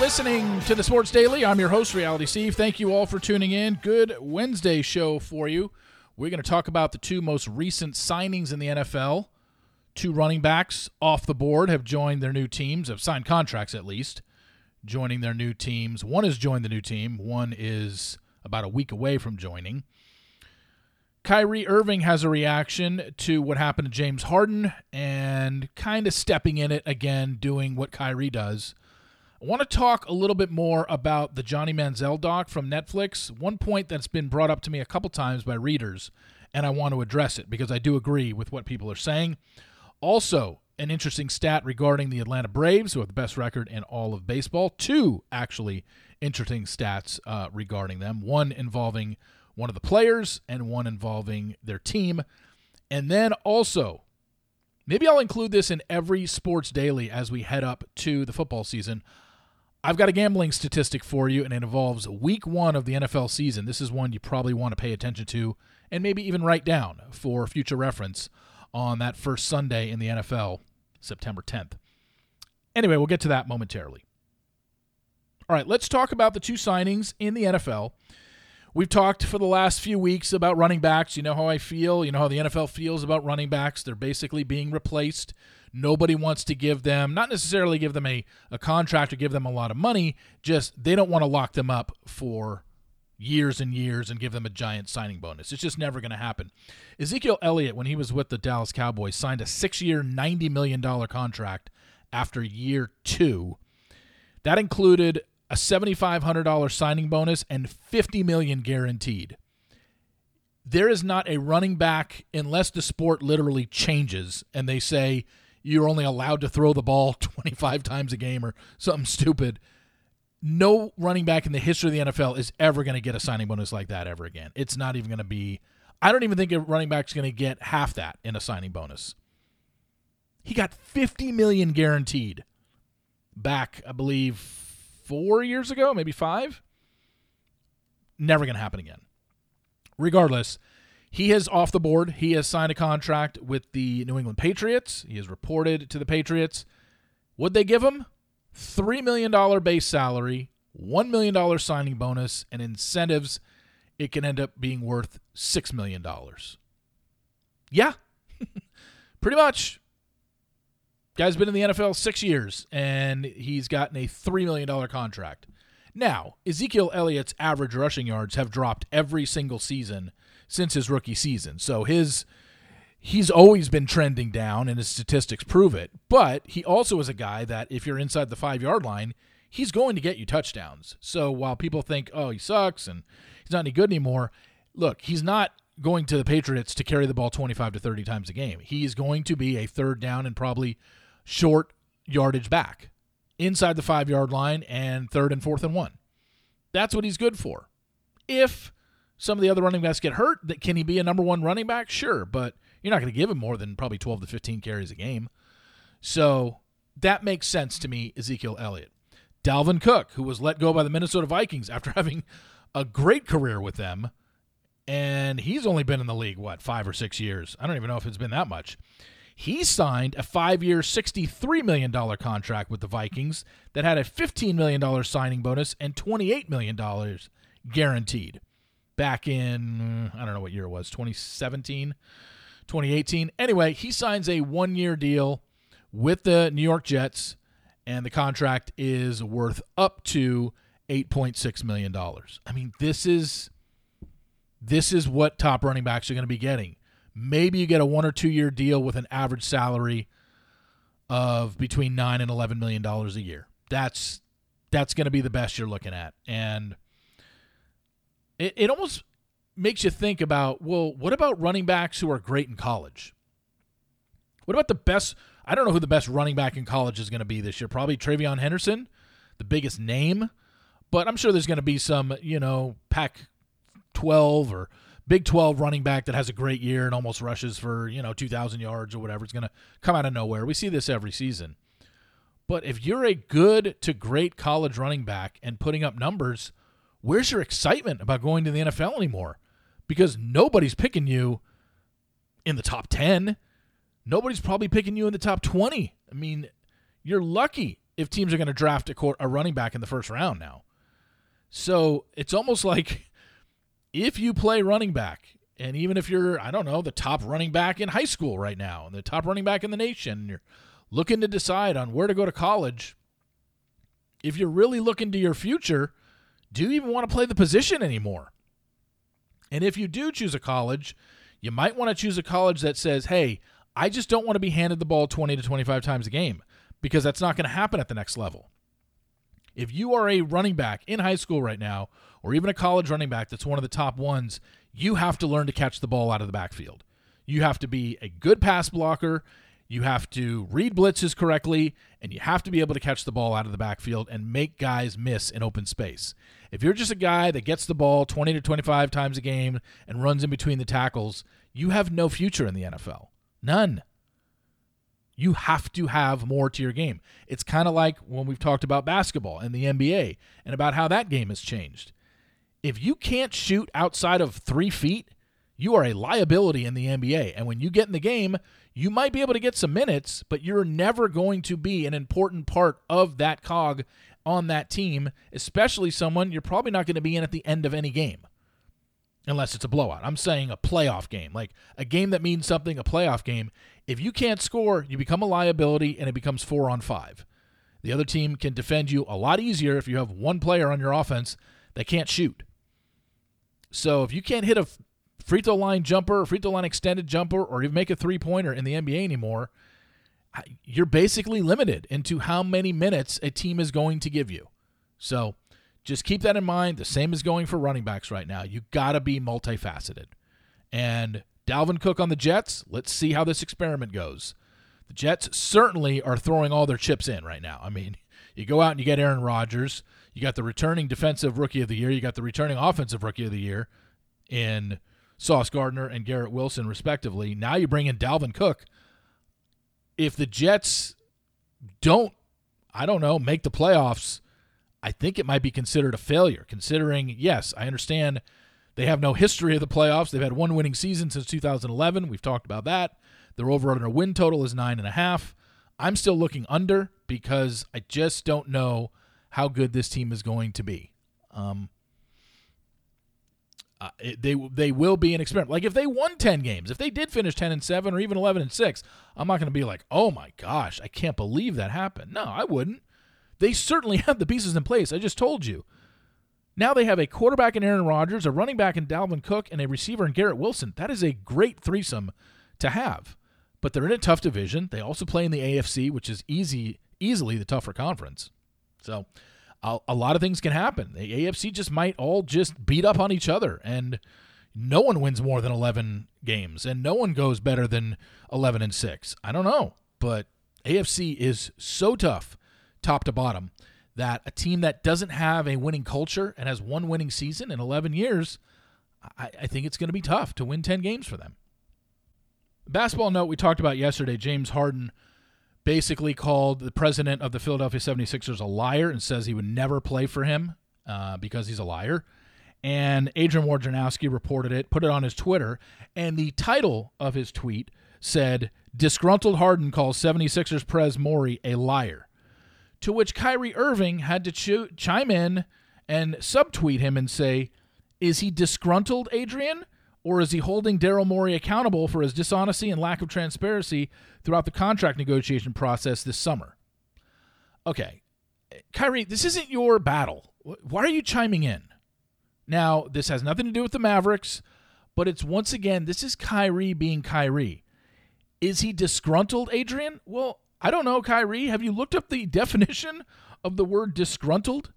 listening to the Sports Daily. I'm your host, Reality Steve. Thank you all for tuning in. Good Wednesday show for you. We're going to talk about the two most recent signings in the NFL. Two running backs off the board have joined their new teams, have signed contracts at least, joining their new teams. One has joined the new team, one is about a week away from joining. Kyrie Irving has a reaction to what happened to James Harden and kind of stepping in it again, doing what Kyrie does. I want to talk a little bit more about the Johnny Manziel doc from Netflix. One point that's been brought up to me a couple times by readers, and I want to address it because I do agree with what people are saying. Also, an interesting stat regarding the Atlanta Braves, who have the best record in all of baseball. Two, actually, interesting stats uh, regarding them one involving one of the players and one involving their team. And then also, maybe I'll include this in every sports daily as we head up to the football season. I've got a gambling statistic for you, and it involves week one of the NFL season. This is one you probably want to pay attention to and maybe even write down for future reference on that first Sunday in the NFL, September 10th. Anyway, we'll get to that momentarily. All right, let's talk about the two signings in the NFL. We've talked for the last few weeks about running backs. You know how I feel. You know how the NFL feels about running backs. They're basically being replaced. Nobody wants to give them, not necessarily give them a, a contract or give them a lot of money, just they don't want to lock them up for years and years and give them a giant signing bonus. It's just never going to happen. Ezekiel Elliott, when he was with the Dallas Cowboys, signed a six year, $90 million contract after year two. That included a $7,500 signing bonus and 50 million guaranteed. There is not a running back unless the sport literally changes and they say you're only allowed to throw the ball 25 times a game or something stupid no running back in the history of the NFL is ever going to get a signing bonus like that ever again. It's not even going to be. I don't even think a running back's going to get half that in a signing bonus. He got 50 million guaranteed back, I believe, four years ago, maybe five. Never going to happen again. Regardless, he is off the board. He has signed a contract with the New England Patriots. He has reported to the Patriots. Would they give him? $3 million base salary, $1 million signing bonus, and incentives, it can end up being worth $6 million. Yeah, pretty much. Guy's been in the NFL six years, and he's gotten a $3 million contract. Now, Ezekiel Elliott's average rushing yards have dropped every single season since his rookie season. So his he's always been trending down and his statistics prove it. But he also is a guy that if you're inside the five yard line, he's going to get you touchdowns. So while people think, oh, he sucks and he's not any good anymore, look, he's not going to the Patriots to carry the ball 25 to 30 times a game. He's going to be a third down and probably short yardage back inside the five yard line and third and fourth and one. That's what he's good for. If some of the other running backs get hurt, that can he be a number one running back? Sure, but you're not going to give him more than probably 12 to 15 carries a game. So that makes sense to me, Ezekiel Elliott. Dalvin Cook, who was let go by the Minnesota Vikings after having a great career with them, and he's only been in the league, what, five or six years? I don't even know if it's been that much. He signed a five year, $63 million contract with the Vikings that had a $15 million signing bonus and $28 million guaranteed back in, I don't know what year it was, 2017. 2018. Anyway, he signs a one year deal with the New York Jets, and the contract is worth up to $8.6 million. I mean, this is this is what top running backs are going to be getting. Maybe you get a one or two year deal with an average salary of between nine and eleven million dollars a year. That's that's going to be the best you're looking at, and it, it almost makes you think about well, what about running backs who are great in college? What about the best? I don't know who the best running back in college is going to be this year. Probably TreVeyon Henderson, the biggest name, but I'm sure there's going to be some, you know, Pac 12 or Big 12 running back that has a great year and almost rushes for, you know, 2,000 yards or whatever. It's going to come out of nowhere. We see this every season. But if you're a good to great college running back and putting up numbers, where's your excitement about going to the NFL anymore? because nobody's picking you in the top 10. Nobody's probably picking you in the top 20. I mean, you're lucky if teams are going to draft a, a running back in the first round now. So it's almost like if you play running back, and even if you're, I don't know, the top running back in high school right now, and the top running back in the nation, and you're looking to decide on where to go to college, if you're really looking to your future, do you even want to play the position anymore? And if you do choose a college, you might want to choose a college that says, hey, I just don't want to be handed the ball 20 to 25 times a game because that's not going to happen at the next level. If you are a running back in high school right now, or even a college running back that's one of the top ones, you have to learn to catch the ball out of the backfield. You have to be a good pass blocker. You have to read blitzes correctly, and you have to be able to catch the ball out of the backfield and make guys miss in open space. If you're just a guy that gets the ball 20 to 25 times a game and runs in between the tackles, you have no future in the NFL. None. You have to have more to your game. It's kind of like when we've talked about basketball and the NBA and about how that game has changed. If you can't shoot outside of three feet, you are a liability in the NBA. And when you get in the game, you might be able to get some minutes, but you're never going to be an important part of that cog on that team, especially someone you're probably not going to be in at the end of any game. Unless it's a blowout. I'm saying a playoff game, like a game that means something, a playoff game. If you can't score, you become a liability and it becomes four on five. The other team can defend you a lot easier if you have one player on your offense that can't shoot. So if you can't hit a free throw line jumper, free throw line extended jumper, or even make a three pointer in the NBA anymore, you're basically limited into how many minutes a team is going to give you. So just keep that in mind. The same is going for running backs right now. You got to be multifaceted. And Dalvin Cook on the Jets, let's see how this experiment goes. The Jets certainly are throwing all their chips in right now. I mean, you go out and you get Aaron Rodgers. You got the returning defensive rookie of the year. You got the returning offensive rookie of the year in Sauce Gardner and Garrett Wilson, respectively. Now you bring in Dalvin Cook. If the Jets don't, I don't know, make the playoffs, I think it might be considered a failure, considering, yes, I understand they have no history of the playoffs. They've had one winning season since 2011. We've talked about that. Their over under win total is nine and a half. I'm still looking under because I just don't know how good this team is going to be. Um, uh, it, they they will be an experiment. Like if they won ten games, if they did finish ten and seven or even eleven and six, I'm not going to be like, oh my gosh, I can't believe that happened. No, I wouldn't. They certainly have the pieces in place. I just told you. Now they have a quarterback in Aaron Rodgers, a running back in Dalvin Cook, and a receiver in Garrett Wilson. That is a great threesome to have. But they're in a tough division. They also play in the AFC, which is easy, easily the tougher conference. So a, a lot of things can happen. The AFC just might all just beat up on each other, and no one wins more than 11 games, and no one goes better than 11 and 6. I don't know, but AFC is so tough, top to bottom, that a team that doesn't have a winning culture and has one winning season in 11 years, I, I think it's going to be tough to win 10 games for them. Basketball note we talked about yesterday James Harden basically called the president of the Philadelphia 76ers a liar and says he would never play for him uh, because he's a liar. And Adrian Wojnarowski reported it, put it on his Twitter, and the title of his tweet said, Disgruntled Harden calls 76ers Prez Morey a liar. To which Kyrie Irving had to ch- chime in and subtweet him and say, Is he disgruntled, Adrian? Or is he holding Daryl Morey accountable for his dishonesty and lack of transparency throughout the contract negotiation process this summer? Okay, Kyrie, this isn't your battle. Why are you chiming in? Now, this has nothing to do with the Mavericks, but it's once again, this is Kyrie being Kyrie. Is he disgruntled, Adrian? Well, I don't know, Kyrie. Have you looked up the definition of the word disgruntled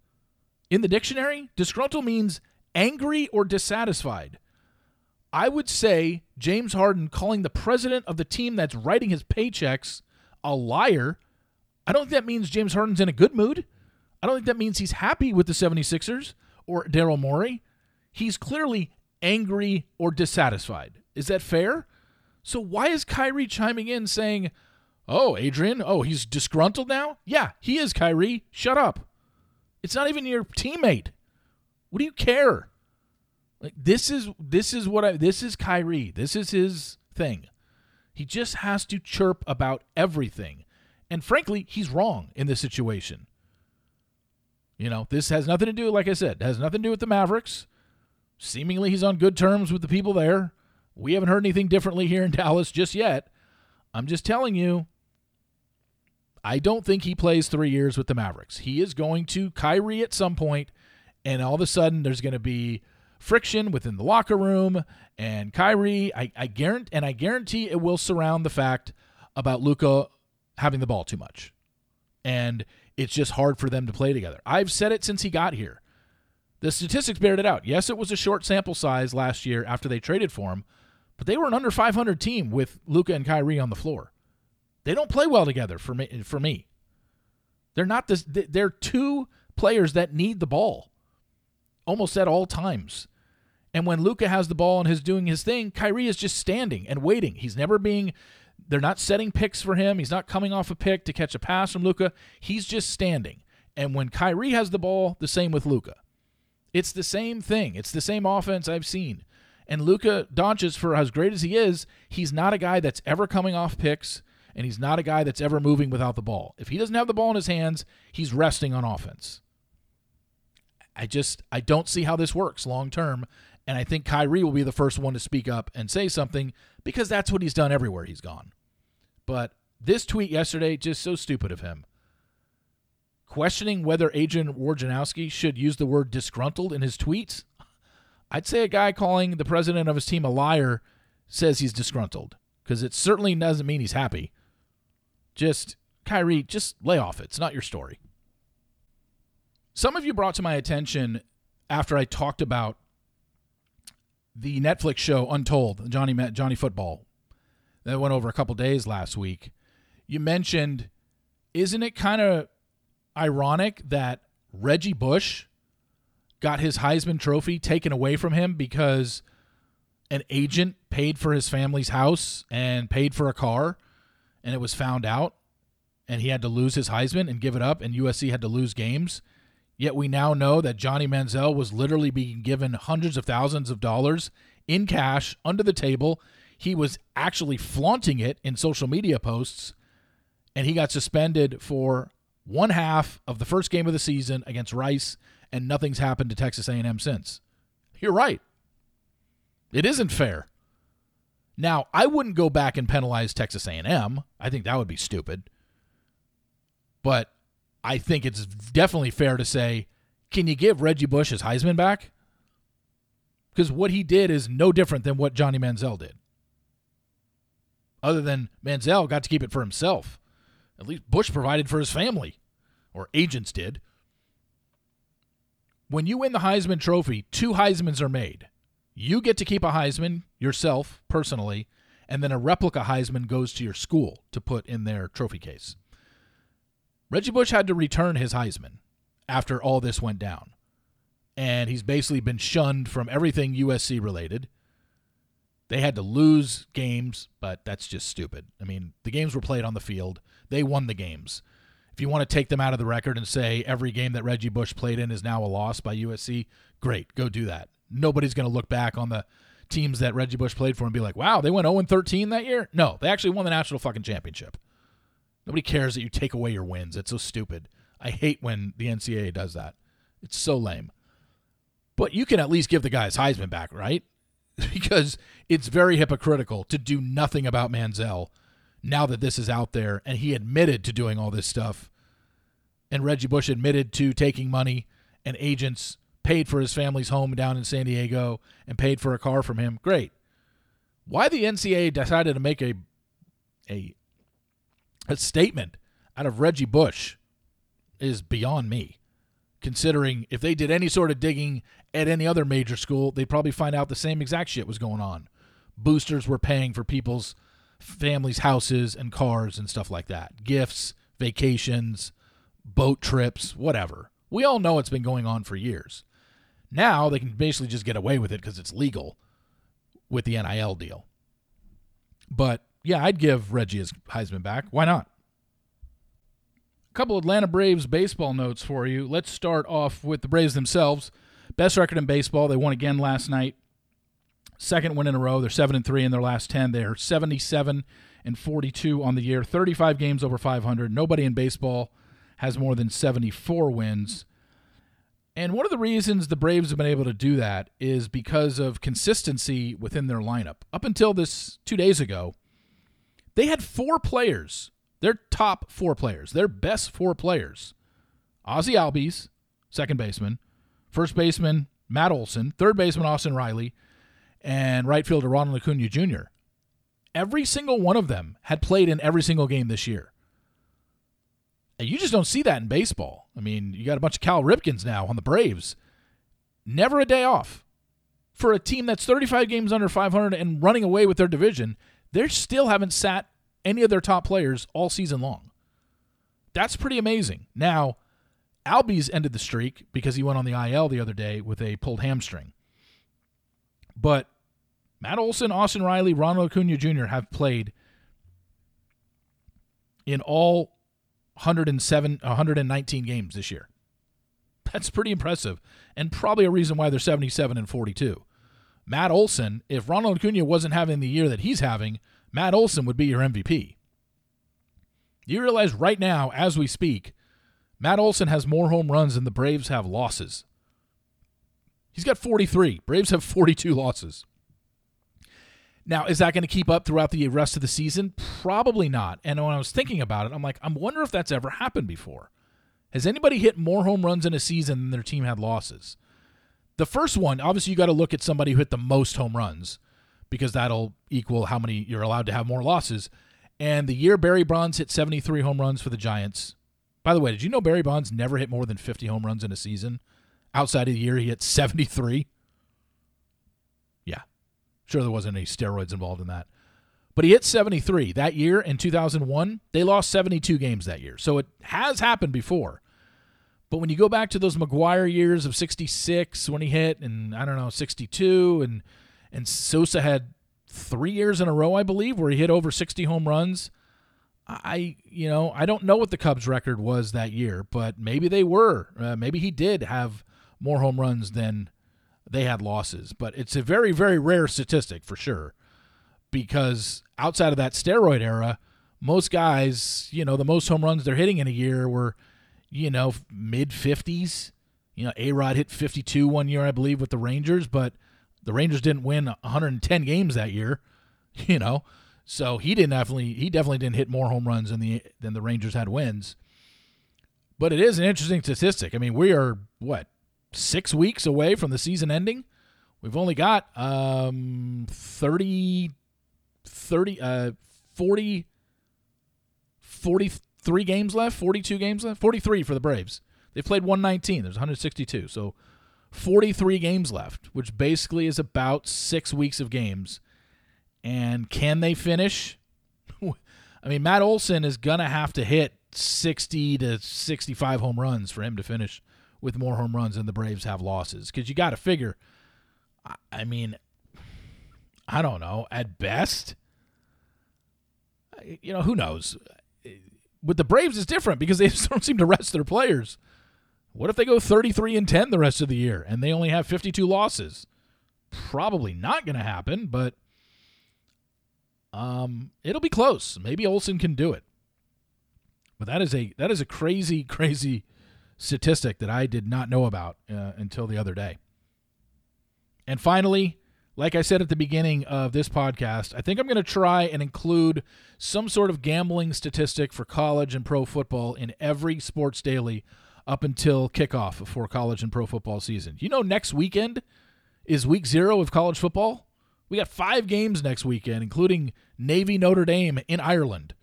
in the dictionary? Disgruntled means angry or dissatisfied. I would say James Harden calling the president of the team that's writing his paychecks a liar. I don't think that means James Harden's in a good mood. I don't think that means he's happy with the 76ers or Daryl Morey. He's clearly angry or dissatisfied. Is that fair? So why is Kyrie chiming in saying, "Oh, Adrian, oh, he's disgruntled now?" Yeah, he is Kyrie. Shut up. It's not even your teammate. What do you care? Like this is this is what I this is Kyrie. This is his thing. He just has to chirp about everything. And frankly, he's wrong in this situation. You know, this has nothing to do, like I said, has nothing to do with the Mavericks. Seemingly, he's on good terms with the people there. We haven't heard anything differently here in Dallas just yet. I'm just telling you, I don't think he plays three years with the Mavericks. He is going to Kyrie at some point, and all of a sudden there's going to be friction within the locker room. And Kyrie, I, I guarantee, and I guarantee it will surround the fact about Luka having the ball too much, and it's just hard for them to play together. I've said it since he got here. The statistics bear it out. Yes, it was a short sample size last year after they traded for him, but they were an under 500 team with Luka and Kyrie on the floor. They don't play well together for me. For me, they're not this. They're two players that need the ball, almost at all times. And when Luka has the ball and is doing his thing, Kyrie is just standing and waiting. He's never being. They're not setting picks for him. He's not coming off a pick to catch a pass from Luka. He's just standing. And when Kyrie has the ball, the same with Luka. It's the same thing. It's the same offense I've seen. And Luka Doncic, for as great as he is, he's not a guy that's ever coming off picks and he's not a guy that's ever moving without the ball. If he doesn't have the ball in his hands, he's resting on offense. I just I don't see how this works long term, and I think Kyrie will be the first one to speak up and say something because that's what he's done everywhere he's gone. But this tweet yesterday just so stupid of him. Questioning whether Adrian Wojnarowski should use the word disgruntled in his tweets. I'd say a guy calling the president of his team a liar says he's disgruntled because it certainly doesn't mean he's happy. Just, Kyrie, just lay off it. It's not your story. Some of you brought to my attention after I talked about the Netflix show Untold, Johnny Johnny Football, that went over a couple days last week. You mentioned, isn't it kind of ironic that Reggie Bush got his Heisman Trophy taken away from him because an agent paid for his family's house and paid for a car and it was found out and he had to lose his Heisman and give it up and USC had to lose games. Yet we now know that Johnny Manziel was literally being given hundreds of thousands of dollars in cash under the table. He was actually flaunting it in social media posts and he got suspended for one half of the first game of the season against Rice and nothing's happened to Texas A&M since. You're right. It isn't fair. Now, I wouldn't go back and penalize Texas A&M. I think that would be stupid. But I think it's definitely fair to say, can you give Reggie Bush his Heisman back? Because what he did is no different than what Johnny Manziel did. Other than Manziel got to keep it for himself. At least Bush provided for his family, or agents did. When you win the Heisman Trophy, two Heismans are made. You get to keep a Heisman yourself personally, and then a replica Heisman goes to your school to put in their trophy case. Reggie Bush had to return his Heisman after all this went down. And he's basically been shunned from everything USC related. They had to lose games, but that's just stupid. I mean, the games were played on the field. They won the games. If you want to take them out of the record and say every game that Reggie Bush played in is now a loss by USC, great, go do that nobody's going to look back on the teams that Reggie Bush played for and be like, wow, they went 0 13 that year? No, they actually won the national fucking championship. Nobody cares that you take away your wins. It's so stupid. I hate when the NCAA does that. It's so lame. But you can at least give the guys Heisman back, right? because it's very hypocritical to do nothing about Manziel now that this is out there and he admitted to doing all this stuff. And Reggie Bush admitted to taking money and agents paid for his family's home down in San Diego and paid for a car from him. Great. Why the NCAA decided to make a a a statement out of Reggie Bush is beyond me. Considering if they did any sort of digging at any other major school, they'd probably find out the same exact shit was going on. Boosters were paying for people's families' houses and cars and stuff like that. Gifts, vacations, boat trips, whatever. We all know it's been going on for years. Now they can basically just get away with it because it's legal with the NIL deal. But yeah, I'd give Reggie his Heisman back. Why not? A couple Atlanta Braves baseball notes for you. Let's start off with the Braves themselves. Best record in baseball. They won again last night. Second win in a row. They're seven and three in their last ten. They're seventy-seven and 42 on the year, 35 games over 500. Nobody in baseball has more than 74 wins. And one of the reasons the Braves have been able to do that is because of consistency within their lineup. Up until this two days ago, they had four players, their top four players, their best four players. Ozzie Albies, second baseman, first baseman Matt Olson, third baseman Austin Riley, and right fielder Ronald Acuna Jr. Every single one of them had played in every single game this year. And you just don't see that in baseball. I mean, you got a bunch of Cal Ripkens now on the Braves. Never a day off. For a team that's 35 games under 500 and running away with their division, they still haven't sat any of their top players all season long. That's pretty amazing. Now, Albies ended the streak because he went on the IL the other day with a pulled hamstring. But Matt Olson, Austin Riley, Ronald Acuna Jr. have played in all 107, 119 games this year. That's pretty impressive, and probably a reason why they're 77 and 42. Matt Olson, if Ronald Acuna wasn't having the year that he's having, Matt Olson would be your MVP. You realize right now, as we speak, Matt Olson has more home runs than the Braves have losses. He's got 43. Braves have 42 losses. Now, is that going to keep up throughout the rest of the season? Probably not. And when I was thinking about it, I'm like, I wonder if that's ever happened before. Has anybody hit more home runs in a season than their team had losses? The first one, obviously, you got to look at somebody who hit the most home runs because that'll equal how many you're allowed to have more losses. And the year Barry Bonds hit 73 home runs for the Giants. By the way, did you know Barry Bonds never hit more than 50 home runs in a season? Outside of the year, he hit 73. Yeah. Sure, there wasn't any steroids involved in that. But he hit 73 that year in 2001. They lost 72 games that year. So it has happened before. But when you go back to those McGwire years of 66 when he hit and I don't know 62 and and Sosa had 3 years in a row I believe where he hit over 60 home runs. I you know, I don't know what the Cubs record was that year, but maybe they were. Uh, maybe he did have more home runs than they had losses. But it's a very, very rare statistic for sure. Because outside of that steroid era, most guys, you know, the most home runs they're hitting in a year were, you know, mid 50s. You know, A Rod hit 52 one year, I believe, with the Rangers, but the Rangers didn't win 110 games that year, you know. So he didn't definitely he definitely didn't hit more home runs than the than the Rangers had wins. But it is an interesting statistic. I mean, we are what six weeks away from the season ending. We've only got um, 30, 30 uh, 40, 43 games left, 42 games left, 43 for the Braves. They've played 119. There's 162. So 43 games left, which basically is about six weeks of games. And can they finish? I mean, Matt Olson is going to have to hit 60 to 65 home runs for him to finish with more home runs than the Braves have losses. Because you got to figure, I mean, I don't know, at best, you know, who knows? With the Braves, it's different because they don't seem to rest their players. What if they go 33 and 10 the rest of the year and they only have 52 losses? Probably not going to happen, but um, it'll be close. Maybe Olson can do it. But that is a that is a crazy, crazy statistic that I did not know about uh, until the other day. And finally, like I said at the beginning of this podcast, I think I'm going to try and include some sort of gambling statistic for college and pro football in every sports daily up until kickoff for college and pro football season. You know, next weekend is week zero of college football. We got five games next weekend, including Navy Notre Dame in Ireland.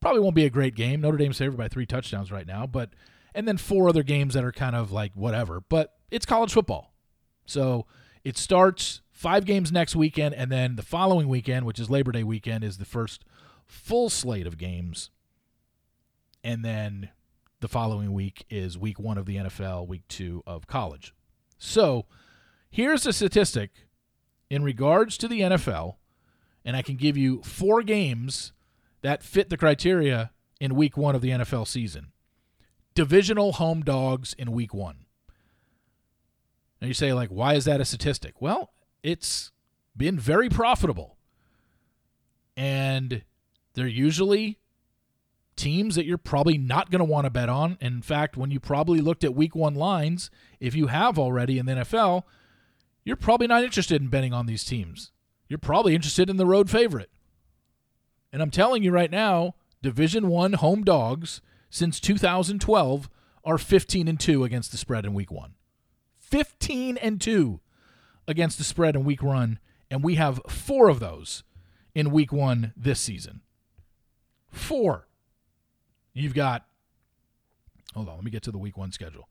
Probably won't be a great game. Notre Dame's favored by three touchdowns right now, but and then four other games that are kind of like whatever. But it's college football. So it starts five games next weekend, and then the following weekend, which is Labor Day weekend, is the first full slate of games. And then the following week is week one of the NFL, week two of college. So here's a statistic in regards to the NFL, and I can give you four games that fit the criteria in week one of the NFL season divisional home dogs in week one. Now you say, like, why is that a statistic? Well, it's been very profitable. And they're usually teams that you're probably not going to want to bet on. In fact, when you probably looked at week one lines, if you have already in the NFL, you're probably not interested in betting on these teams. You're probably interested in the road favorite. And I'm telling you right now, Division 1 home dogs since 2012 are 15 and 2 against the spread in week 1. 15 and 2 against the spread in week 1 and we have 4 of those in week 1 this season. 4. You've got Hold on, let me get to the week 1 schedule.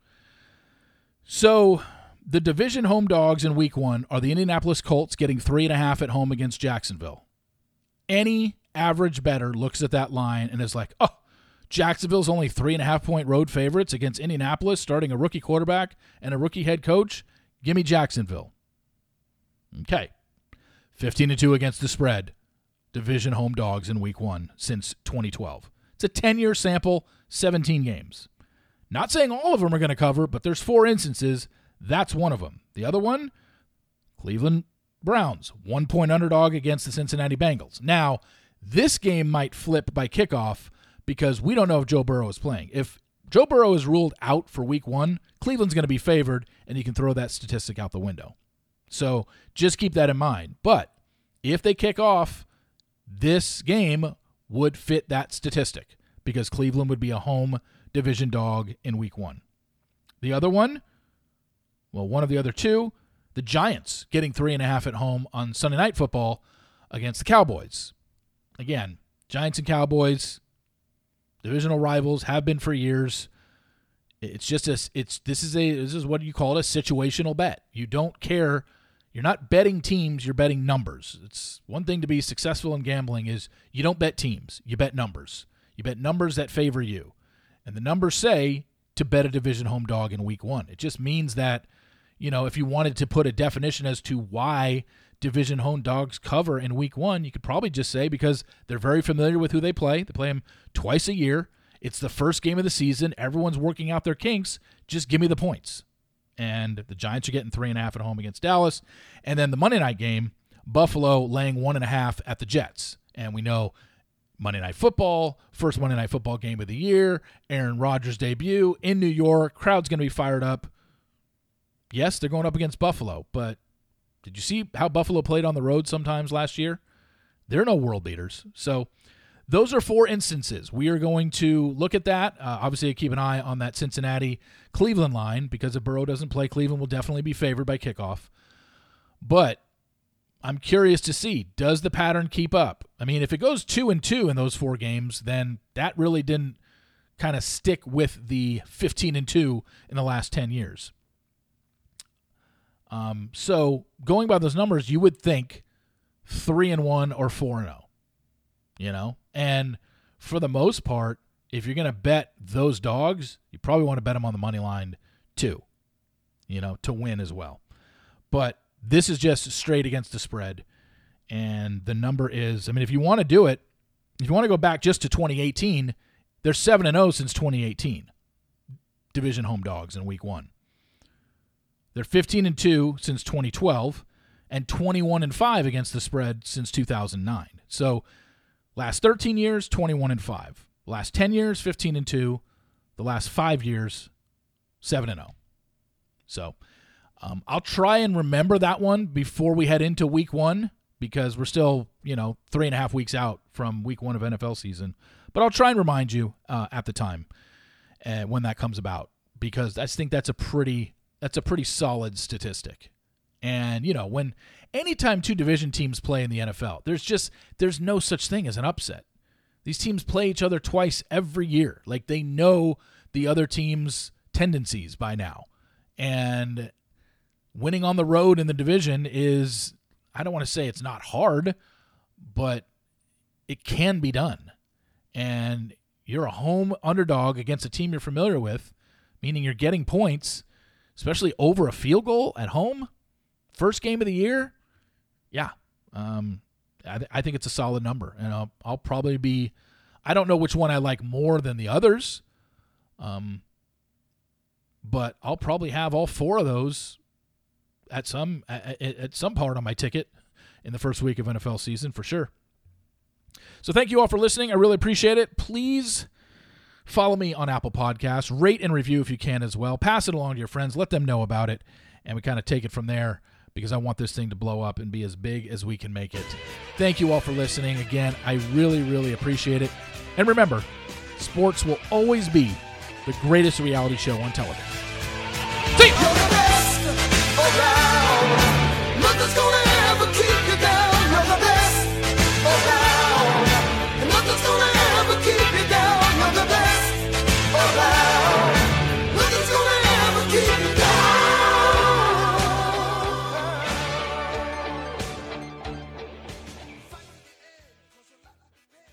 So, the division home dogs in week one are the Indianapolis Colts getting three and a half at home against Jacksonville. Any average better looks at that line and is like, oh, Jacksonville's only three and a half point road favorites against Indianapolis, starting a rookie quarterback and a rookie head coach. Give me Jacksonville. Okay. 15 to 2 against the spread. Division home dogs in week one since 2012. It's a 10 year sample, 17 games. Not saying all of them are going to cover, but there's four instances that's one of them. The other one, Cleveland Browns, one point underdog against the Cincinnati Bengals. Now, this game might flip by kickoff because we don't know if Joe Burrow is playing. If Joe Burrow is ruled out for week one, Cleveland's going to be favored, and you can throw that statistic out the window. So just keep that in mind. But if they kick off, this game would fit that statistic because Cleveland would be a home division dog in week one. The other one, well, one of the other two, the Giants getting three and a half at home on Sunday Night Football against the Cowboys. Again, Giants and Cowboys, divisional rivals, have been for years. It's just a, it's this is a this is what you call it a situational bet. You don't care. You're not betting teams. You're betting numbers. It's one thing to be successful in gambling is you don't bet teams. You bet numbers. You bet numbers that favor you, and the numbers say to bet a division home dog in week one. It just means that you know, if you wanted to put a definition as to why division home dogs cover in week one, you could probably just say because they're very familiar with who they play. They play them twice a year. It's the first game of the season. Everyone's working out their kinks. Just give me the points. And the Giants are getting three and a half at home against Dallas. And then the Monday night game, Buffalo laying one and a half at the Jets. And we know Monday Night Football, first Monday Night Football game of the year, Aaron Rodgers' debut in New York. Crowd's going to be fired up yes, they're going up against Buffalo, but did you see how Buffalo played on the road sometimes last year? They're no world beaters. So those are four instances. We are going to look at that. Uh, obviously, keep an eye on that Cincinnati Cleveland line because if Burrow doesn't play, Cleveland will definitely be favored by kickoff. But I'm curious to see does the pattern keep up? I mean, if it goes two and two in those four games, then that really didn't kind of stick with the 15 and two in the last 10 years. Um, so going by those numbers, you would think three and one or four and zero. Oh, you know, and for the most part, if you're going to bet those dogs, you probably want to bet them on the money line too. You know, to win as well. But this is just straight against the spread, and the number is. I mean, if you want to do it, if you want to go back just to 2018, they're seven and zero oh since 2018. Division home dogs in Week One. They're 15 and 2 since 2012 and 21 and 5 against the spread since 2009. So, last 13 years 21 and 5. Last 10 years 15 and 2. The last 5 years 7 and 0. So, um, I'll try and remember that one before we head into week 1 because we're still, you know, three and a half weeks out from week 1 of NFL season. But I'll try and remind you uh, at the time uh, when that comes about because I think that's a pretty that's a pretty solid statistic. And, you know, when anytime two division teams play in the NFL, there's just there's no such thing as an upset. These teams play each other twice every year. Like they know the other team's tendencies by now. And winning on the road in the division is I don't want to say it's not hard, but it can be done. And you're a home underdog against a team you're familiar with, meaning you're getting points especially over a field goal at home, first game of the year. Yeah, um, I, th- I think it's a solid number, and I'll, I'll probably be. I don't know which one I like more than the others, um, but I'll probably have all four of those at some at, at some part on my ticket in the first week of NFL season for sure. So thank you all for listening. I really appreciate it. Please follow me on Apple Podcasts. Rate and review if you can as well. Pass it along to your friends. Let them know about it. And we kind of take it from there because I want this thing to blow up and be as big as we can make it. Thank you all for listening. Again, I really, really appreciate it. And remember, sports will always be the greatest reality show on television.